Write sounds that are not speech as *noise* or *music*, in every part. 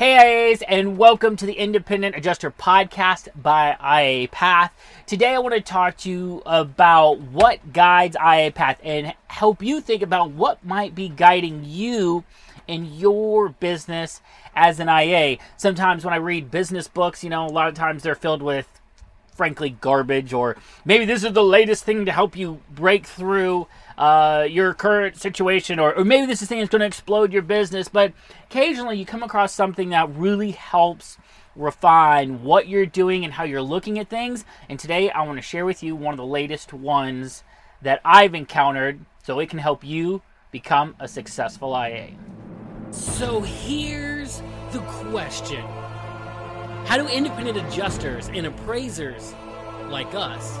Hey IAs, and welcome to the Independent Adjuster Podcast by IA Path. Today I want to talk to you about what guides IA Path and help you think about what might be guiding you in your business as an IA. Sometimes when I read business books, you know, a lot of times they're filled with frankly garbage, or maybe this is the latest thing to help you break through uh, your current situation, or, or maybe this is the thing that's going to explode your business. But occasionally you come across something that really helps refine what you're doing and how you're looking at things. And today I want to share with you one of the latest ones that I've encountered so it can help you become a successful IA. So here's the question how do independent adjusters and appraisers like us,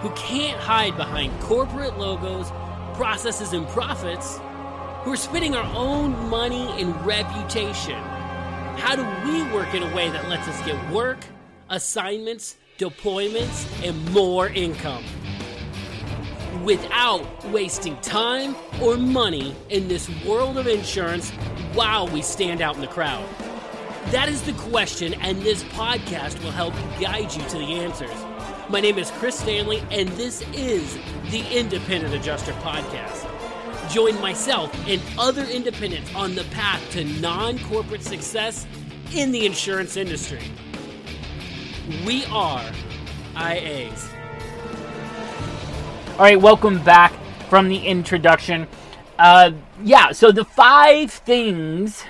who can't hide behind corporate logos, processes, and profits, who are spending our own money and reputation, how do we work in a way that lets us get work, assignments, deployments, and more income? Without wasting time or money in this world of insurance while we stand out in the crowd. That is the question, and this podcast will help guide you to the answers. My name is Chris Stanley, and this is the Independent Adjuster Podcast. Join myself and other independents on the path to non corporate success in the insurance industry. We are IAs. All right, welcome back from the introduction. Uh, yeah, so the five things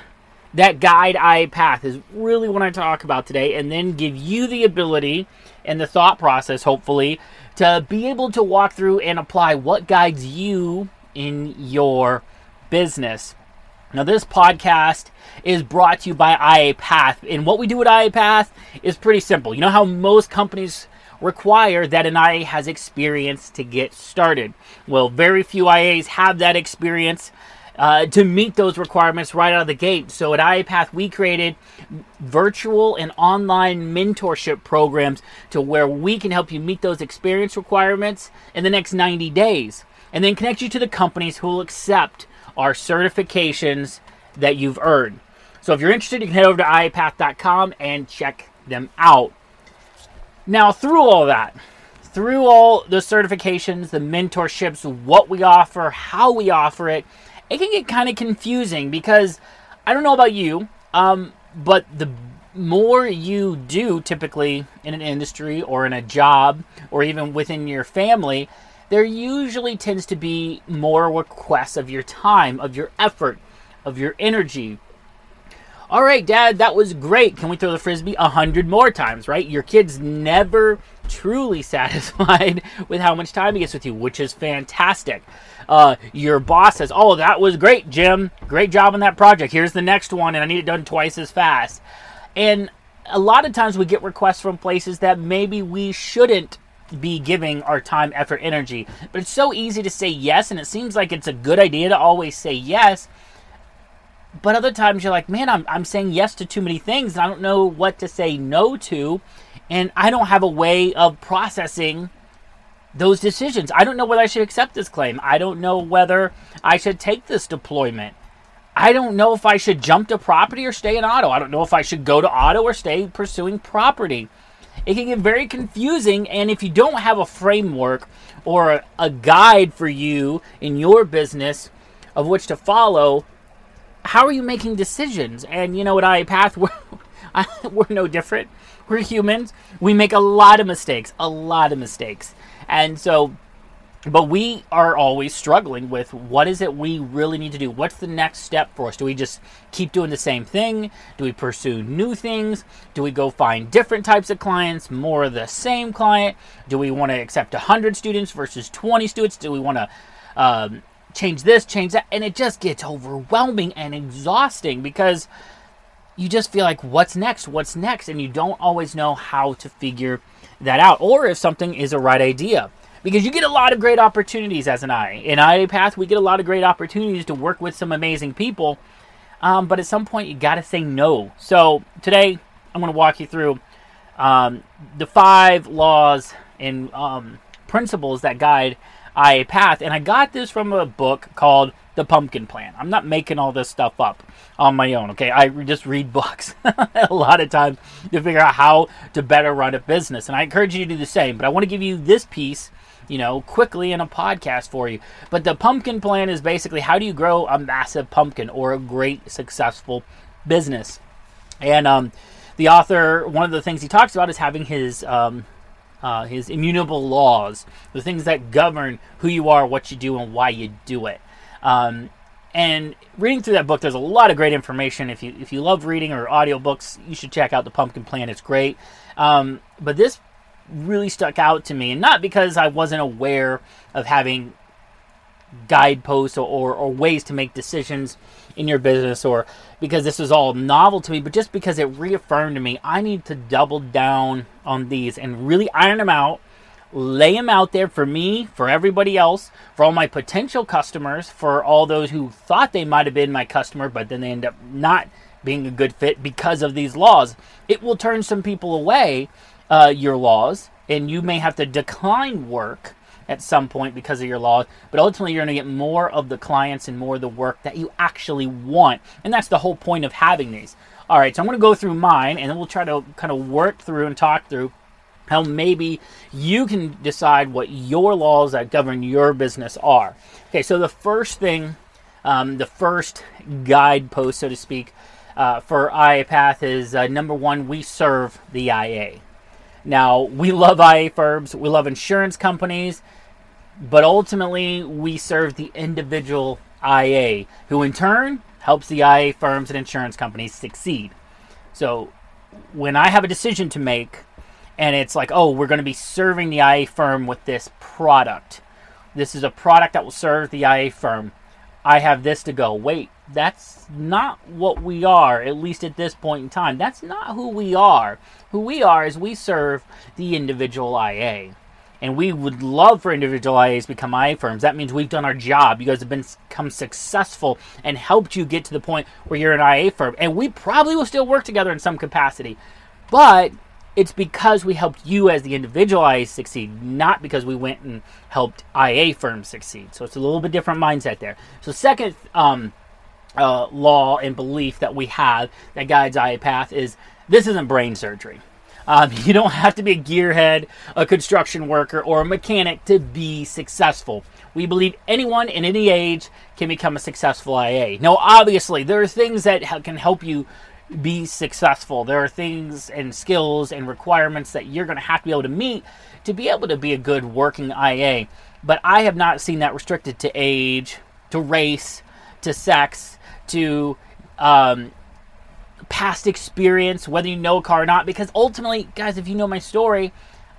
that guide IA path is really what I talk about today, and then give you the ability and the thought process, hopefully, to be able to walk through and apply what guides you in your business. Now, this podcast is brought to you by IA Path, and what we do at IA Path is pretty simple. You know how most companies require that an IA has experience to get started. Well, very few IAs have that experience uh, to meet those requirements right out of the gate. So at IAPath, we created virtual and online mentorship programs to where we can help you meet those experience requirements in the next 90 days and then connect you to the companies who will accept our certifications that you've earned. So if you're interested, you can head over to iapath.com and check them out. Now, through all that, through all the certifications, the mentorships, what we offer, how we offer it, it can get kind of confusing because I don't know about you, um, but the more you do typically in an industry or in a job or even within your family, there usually tends to be more requests of your time, of your effort, of your energy. All right, dad, that was great. Can we throw the frisbee a hundred more times, right? Your kid's never truly *laughs* satisfied with how much time he gets with you, which is fantastic uh, your boss says, "Oh, that was great, Jim. Great job on that project. Here's the next one, and I need it done twice as fast." And a lot of times we get requests from places that maybe we shouldn't be giving our time, effort, energy. But it's so easy to say yes, and it seems like it's a good idea to always say yes. But other times you're like, man, I'm, I'm saying yes to too many things, and I don't know what to say no to, and I don't have a way of processing those decisions. I don't know whether I should accept this claim. I don't know whether I should take this deployment. I don't know if I should jump to property or stay in auto. I don't know if I should go to auto or stay pursuing property. It can get very confusing, and if you don't have a framework or a guide for you in your business of which to follow, how are you making decisions? And you know, at IAPath, *laughs* we're, we're no different. We're humans. We make a lot of mistakes, a lot of mistakes. And so, but we are always struggling with what is it we really need to do? What's the next step for us? Do we just keep doing the same thing? Do we pursue new things? Do we go find different types of clients, more of the same client? Do we want to accept 100 students versus 20 students? Do we want to um, change this, change that, and it just gets overwhelming and exhausting because you just feel like what's next, what's next, and you don't always know how to figure that out, or if something is a right idea. Because you get a lot of great opportunities as an IA. In IA Path, we get a lot of great opportunities to work with some amazing people, um, but at some point you got to say no. So today I'm going to walk you through um, the five laws and um, principles that guide IA Path, and I got this from a book called The Pumpkin Plan. I'm not making all this stuff up on my own, okay? I just read books *laughs* a lot of times to figure out how to better run a business, and I encourage you to do the same. But I want to give you this piece, you know, quickly in a podcast for you. But the Pumpkin Plan is basically how do you grow a massive pumpkin or a great successful business, and um, the author, one of the things he talks about is having his um, uh, his immutable laws, the things that govern who you are, what you do, and why you do it. Um, and reading through that book, there's a lot of great information. If you if you love reading or audiobooks, you should check out the Pumpkin Plan. It's great. Um, but this really stuck out to me, and not because I wasn't aware of having guideposts or, or, or ways to make decisions in your business or because this was all novel to me, but just because it reaffirmed to me I need to double down on these and really iron them out, lay them out there for me, for everybody else, for all my potential customers, for all those who thought they might have been my customer, but then they end up not being a good fit because of these laws. It will turn some people away, uh, your laws, and you may have to decline work at some point because of your laws, But ultimately, you're going to get more of the clients and more of the work that you actually want. And that's the whole point of having these. All right, so I'm going to go through mine and then we'll try to kind of work through and talk through how maybe you can decide what your laws that govern your business are. Okay, so the first thing, um, the first guidepost, so to speak, uh, for IA Path is uh, number one, we serve the IA. Now, we love IA firms, we love insurance companies, but ultimately we serve the individual IA, who in turn helps the IA firms and insurance companies succeed. So, when I have a decision to make, and it's like, oh, we're going to be serving the IA firm with this product. This is a product that will serve the IA firm. I have this to go. Wait, that's not what we are, at least at this point in time. That's not who we are. Who we are is we serve the individual IA. And we would love for individual IAs to become IA firms. That means we've done our job. You guys have become successful and helped you get to the point where you're an IA firm. And we probably will still work together in some capacity. But it's because we helped you as the individual IA succeed, not because we went and helped IA firms succeed. So it's a little bit different mindset there. So second um, uh, law and belief that we have that guides IA Path is this isn't brain surgery. Um, *laughs* you don't have to be a gearhead, a construction worker, or a mechanic to be successful. We believe anyone in any age can become a successful IA. Now, obviously, there are things that can help you be successful. There are things and skills and requirements that you're going to have to be able to meet to be able to be a good working IA. But I have not seen that restricted to age, to race, to sex, to um, past experience, whether you know a car or not. Because ultimately, guys, if you know my story,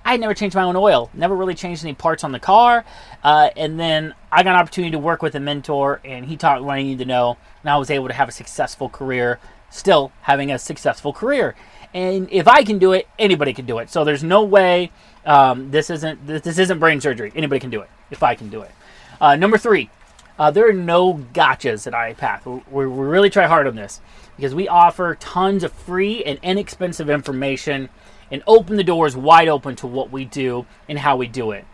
I never changed my own oil, never really changed any parts on the car. Uh, and then I got an opportunity to work with a mentor, and he taught what I needed to know, and I was able to have a successful career, still having a successful career. And if I can do it, anybody can do it. So there's no way um, this isn't this, isn't brain surgery. Anybody can do it if I can do it. Uh, number three, uh, there are no gotchas at IA Path. We, we really try hard on this because we offer tons of free and inexpensive information and open the doors wide open to what we do and how we do it.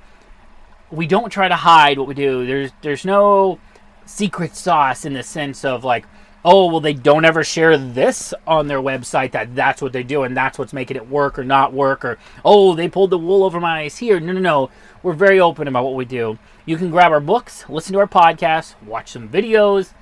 We don't try to hide what we do. There's there's no secret sauce in the sense of like, oh, well, they don't ever share this on their website that that's what they do and that's what's making it work or not work or oh, they pulled the wool over my eyes here. No, no, no. We're very open about what we do. You can grab our books, listen to our podcast, watch some videos,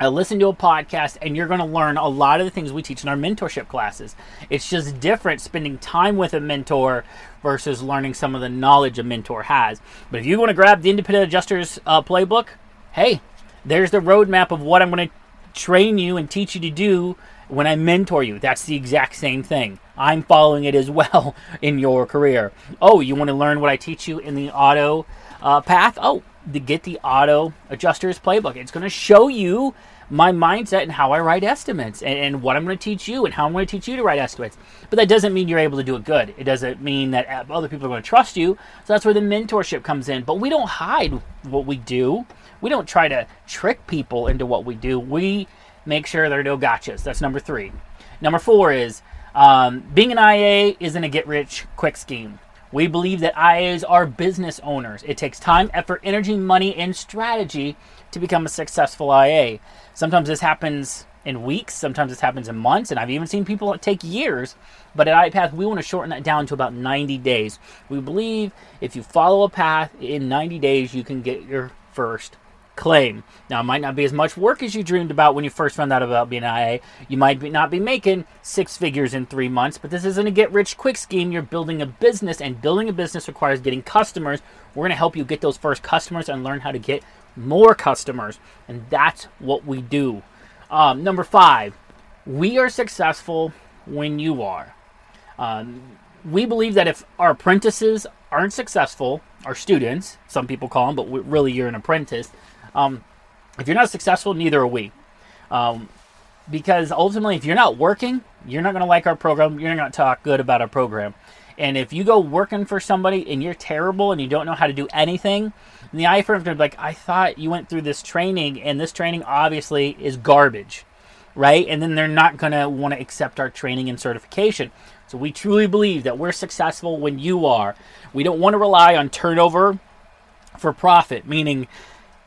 uh, listen to a podcast, and you're going to learn a lot of the things we teach in our mentorship classes. It's just different spending time with a mentor versus learning some of the knowledge a mentor has. But if you want to grab the Independent Adjusters uh, playbook, hey, there's the roadmap of what I'm going to train you and teach you to do when I mentor you. That's the exact same thing. I'm following it as *laughs* well in your career. Oh, you want to learn what I teach you in the auto uh, path? Oh, the get the auto adjusters playbook. It's going to show you my mindset and how I write estimates and, and what I'm going to teach you and how I'm going to teach you to write estimates. But that doesn't mean you're able to do it good. It doesn't mean that uh, other people are going to trust you. So that's where the mentorship comes in. But we don't hide what we do. We don't try to trick people into what we do. We make sure there are no gotchas. That's number three. Number four is um, being an IA isn't a get rich quick scheme. We believe that IAs are business owners. It takes time, effort, energy, money, and strategy to become a successful IA. Sometimes this happens in weeks, sometimes this happens in months, and I've even seen people take years. But at IAPath, we want to shorten that down to about 90 days. We believe if you follow a path in 90 days, you can get your first claim. Now, it might not be as much work as you dreamed about when you first found out about being IA. You might be, not be making six figures in three months, but this isn't a get rich quick scheme. You're building a business, and building a business requires getting customers. We're going to help you get those first customers and learn how to get more customers. And that's what we do. Um, number five, we are successful when you are. Um, we believe that if our apprentices aren't successful, our students, some people call them, but really you're an apprentice, um, if you're not successful, neither are we. Um, because ultimately, if you're not working, you're not going to like our program. You're not going to talk good about our program. And if you go working for somebody and you're terrible and you don't know how to do anything, the IA firm be like, I thought you went through this training, and this training obviously is garbage, right? And then they're not going to want to accept our training and certification. So we truly believe that we're successful when you are. We don't want to rely on turnover for profit, meaning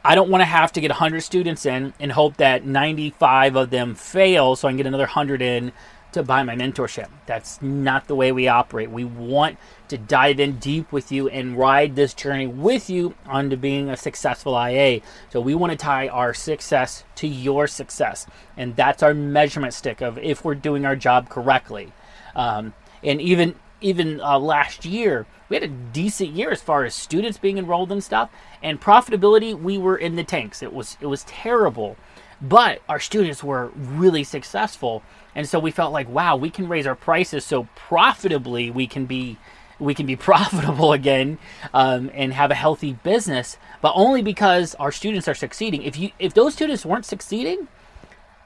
I don't want to have to get 100 students in and hope that 95 of them fail so I can get another 100 in to buy my mentorship. That's not the way we operate. We want to dive in deep with you and ride this journey with you onto being a successful IA. So we want to tie our success to your success. And that's our measurement stick of if we're doing our job correctly. Um, and even even uh, last year, we had a decent year as far as students being enrolled and stuff, and profitability. We were in the tanks. It was it was terrible, but our students were really successful, and so we felt like, wow, we can raise our prices so profitably. We can be we can be *laughs* profitable again um, and have a healthy business, but only because our students are succeeding. If you if those students weren't succeeding,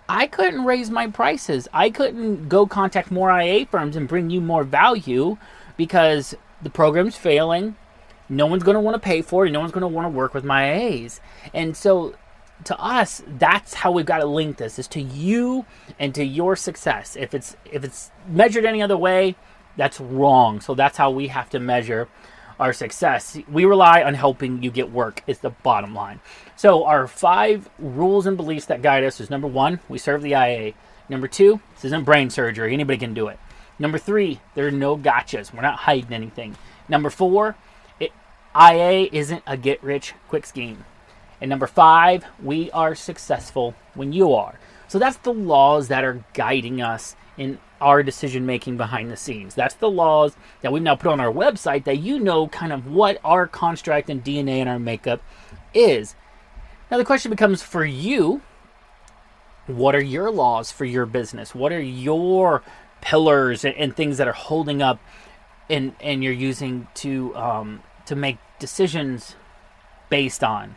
I couldn't raise my prices. I couldn't go contact more IA firms and bring you more value because the program's failing. No one's going to want to pay for it. No one's going to want to work with my IAs. And so to us, that's how we've got to link this is to you and to your success. If it's if it's measured any other way, that's wrong. So that's how we have to measure our success. We rely on helping you get work, is the bottom line. So, our five rules and beliefs that guide us is number one, we serve the IA. Number two, this isn't brain surgery, anybody can do it. Number three, there are no gotchas, we're not hiding anything. Number four, it, IA isn't a get rich quick scheme. And number five, we are successful when you are. So, that's the laws that are guiding us in our decision making behind the scenes. That's the laws that we've now put on our website that you know kind of what our construct and DNA and our makeup is. Now, the question becomes for you what are your laws for your business? What are your pillars and, and things that are holding up and, and you're using to, um, to make decisions based on?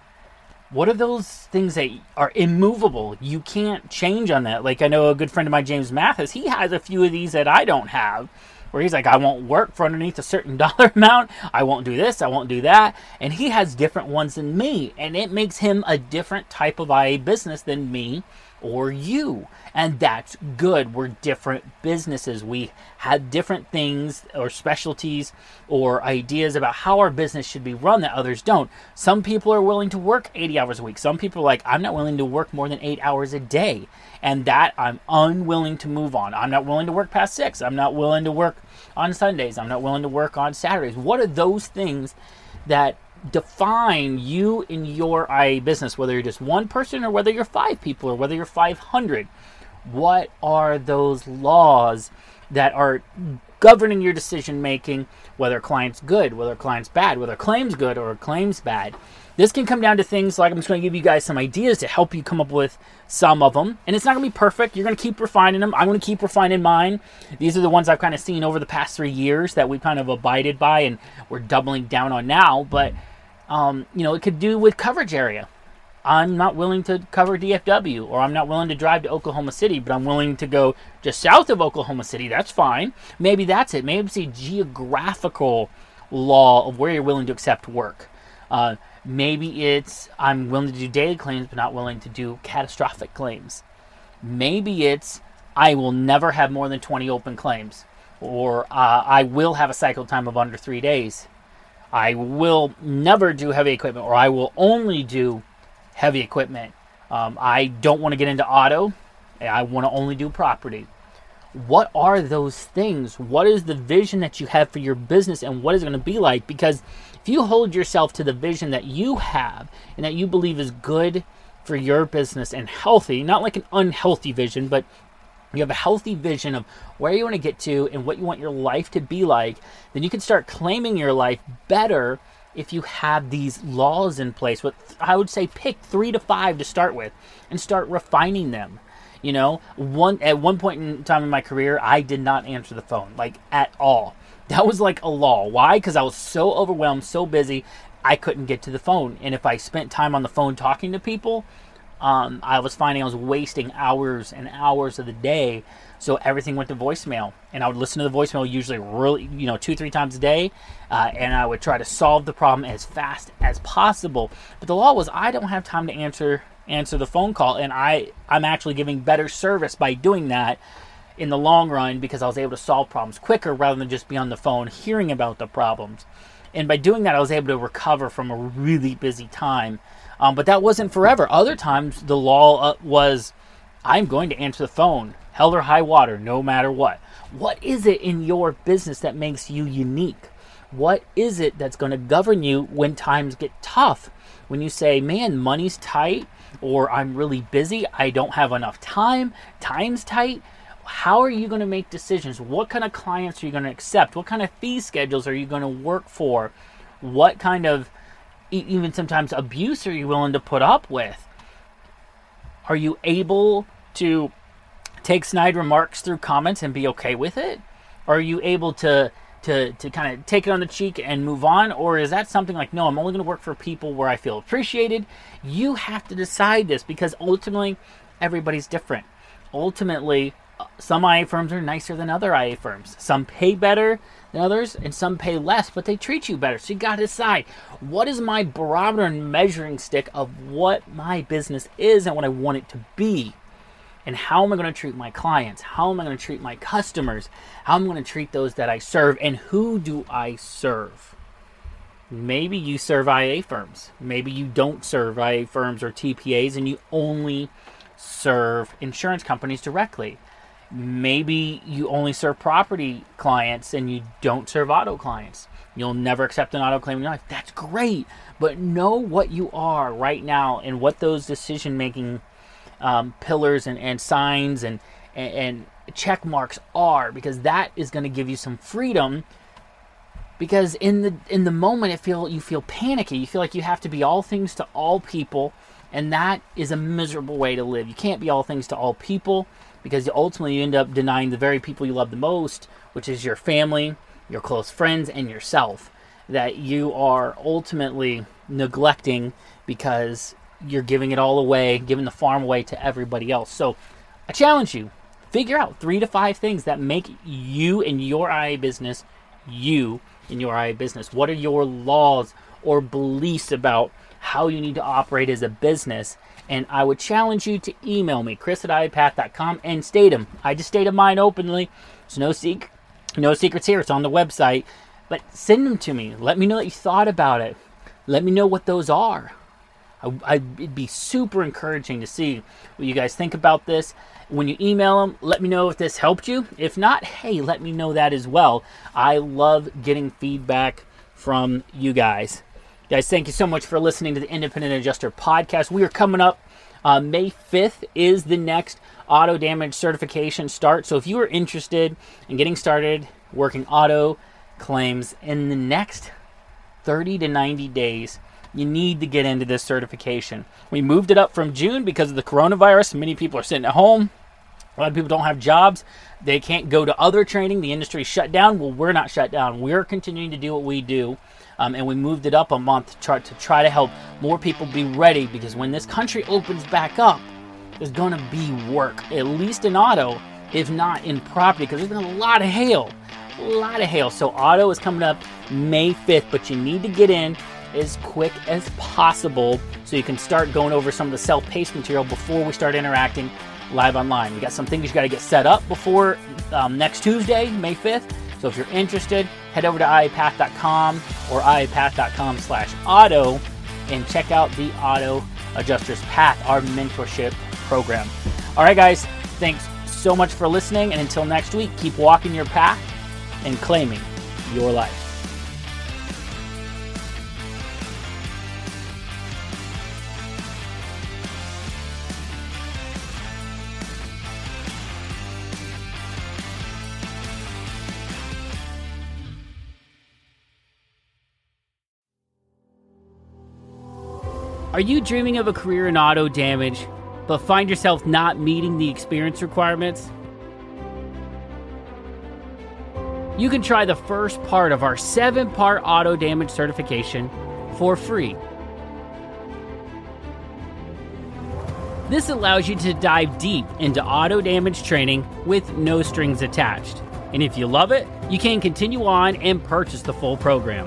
What are those things that are immovable? You can't change on that. Like I know a good friend of mine, James Mathis, he has a few of these that I don't have. Where he's like, I won't work for underneath a certain *laughs* dollar amount. I won't do this. I won't do that. And he has different ones than me. And it makes him a different type of IA business than me or you. And that's good. We're different businesses. We have different things or specialties or ideas about how our business should be run that others don't. Some people are willing to work 80 hours a week. Some people are like, I'm not willing to work more than eight hours a day. And that I'm unwilling to move on. I'm not willing to work past six. I'm not willing to work on Sundays. I'm not willing to work on Saturdays. What are those things that define you in your IA business, whether you're just one person or whether you're five people or whether you're 500. What are those laws that are governing your decision making, whether a client's good, whether a client's bad, whether a claim's good or a claim's bad? This can come down to things like I'm just going to give you guys some ideas to help you come up with some of them. And it's not going to be perfect. You're going to keep refining them. I'm going to keep refining mine. These are the ones I've kind of seen over the past three years that we've kind of abided by and we're doubling down on now. But Um, you know, it could do with coverage area. I'm not willing to cover DFW, or I'm not willing to drive to Oklahoma City, but I'm willing to go just south of Oklahoma City. That's fine. Maybe that's it. Maybe it's a geographical law of where you're willing to accept work. Uh, maybe it's I'm willing to do daily claims, but not willing to do catastrophic claims. Maybe it's I will never have more than 20 open claims, or uh, I will have a cycle time of under three days. I will never do heavy equipment, or I will only do heavy equipment. Um, I don't want to get into auto. I want to only do property. What are those things? What is the vision that you have for your business and what is it going to be like? Because if you hold yourself to the vision that you have and that you believe is good for your business and healthy, not like an unhealthy vision, but you have a healthy vision of where you want to get to and what you want your life to be like, then you can start claiming your life better if you have these laws in place. What I would say, pick three to five to start with, and start refining them. You know, one at one point in time in my career, I did not answer the phone like at all. That was like a law. Why? Because I was so overwhelmed, so busy, I couldn't get to the phone. And if I spent time on the phone talking to people, um, I was finding I was wasting hours and hours of the day. So everything went to voicemail, and I would listen to the voicemail usually really, you know, two three times a day, uh, and I would try to solve the problem as fast as possible. But the law was I don't have time to answer answer the phone call, and I I'm actually giving better service by doing that in the long run because I was able to solve problems quicker rather than just be on the phone hearing about the problems. And by doing that, I was able to recover from a really busy time um, but that wasn't forever. Other times, the law uh, was I'm going to answer the phone, hell or high water, no matter what. What is it in your business that makes you unique? What is it that's going to govern you when times get tough? When you say, man, money's tight, or I'm really busy, I don't have enough time, time's tight. How are you going to make decisions? What kind of clients are you going to accept? What kind of fee schedules are you going to work for? What kind of even sometimes abuse are you willing to put up with? Are you able to take snide remarks through comments and be okay with it? Are you able to to to kind of take it on the cheek and move on or is that something like no, I'm only going to work for people where I feel appreciated? You have to decide this because ultimately everybody's different. Ultimately, some IA firms are nicer than other IA firms. Some pay better than others, and some pay less, but they treat you better. So you got to decide what is my barometer and measuring stick of what my business is and what I want it to be. And how am I going to treat my clients? How am I going to treat my customers? How am I going to treat those that I serve? And who do I serve? Maybe you serve IA firms. Maybe you don't serve IA firms or TPAs and you only serve insurance companies directly maybe you only serve property clients and you don't serve auto clients. You'll never accept an auto claim in your life. That's great, but know what you are right now and what those decision making um, pillars and, and signs and, and, and check marks are because that is going to give you some freedom because in the in the moment it feel you feel panicky you feel like you have to be all things to all people and that is a miserable way to live you can't be all things to all people because ultimately you end up denying the very people you love the most, which is your family, your close friends, and yourself, that you are ultimately neglecting because you're giving it all away, giving the farm away to everybody else. So I challenge you figure out three to five things that make you and your IA business you in your IA business. What are your laws or beliefs about how you need to operate as a business? And I would challenge you to email me, chris at iapath.com, and state them. I just state stated mine openly. There's no, secret, no secrets here. It's on the website. But send them to me. Let me know that you thought about it. Let me know what those are. I, I, it'd be super encouraging to see what you guys think about this. When you email them, let me know if this helped you. If not, hey, let me know that as well. I love getting feedback from you guys. Guys, thank you so much for listening to the Independent Adjuster podcast. We are coming up. Uh, May 5th is the next auto damage certification start. So if you are interested in getting started working auto claims in the next 30 to 90 days, you need to get into this certification. We moved it up from June because of the coronavirus. Many people are sitting at home. A lot of people don't have jobs. They can't go to other training. The industry shut down. Well, we're not shut down. We're continuing to do what we do um, and we moved it up a month to try, to try to help more people be ready because when this country opens back up, there's going to be work, at least in auto, if not in property, because there's been a lot of hail. A lot of hail. So, auto is coming up May 5th, but you need to get in as quick as possible so you can start going over some of the self paced material before we start interacting live online. We got some things you got to get set up before um, next Tuesday, May 5th. So if you're interested, head over to iapath.com or iapath.com slash auto and check out the Auto Adjusters Path, our mentorship program. All right, guys, thanks so much for listening. And until next week, keep walking your path and claiming your life. Are you dreaming of a career in auto damage, but find yourself not meeting the experience requirements? You can try the first part of our seven part auto damage certification for free. This allows you to dive deep into auto damage training with no strings attached. And if you love it, you can continue on and purchase the full program.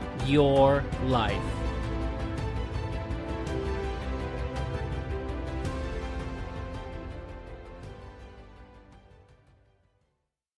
your life.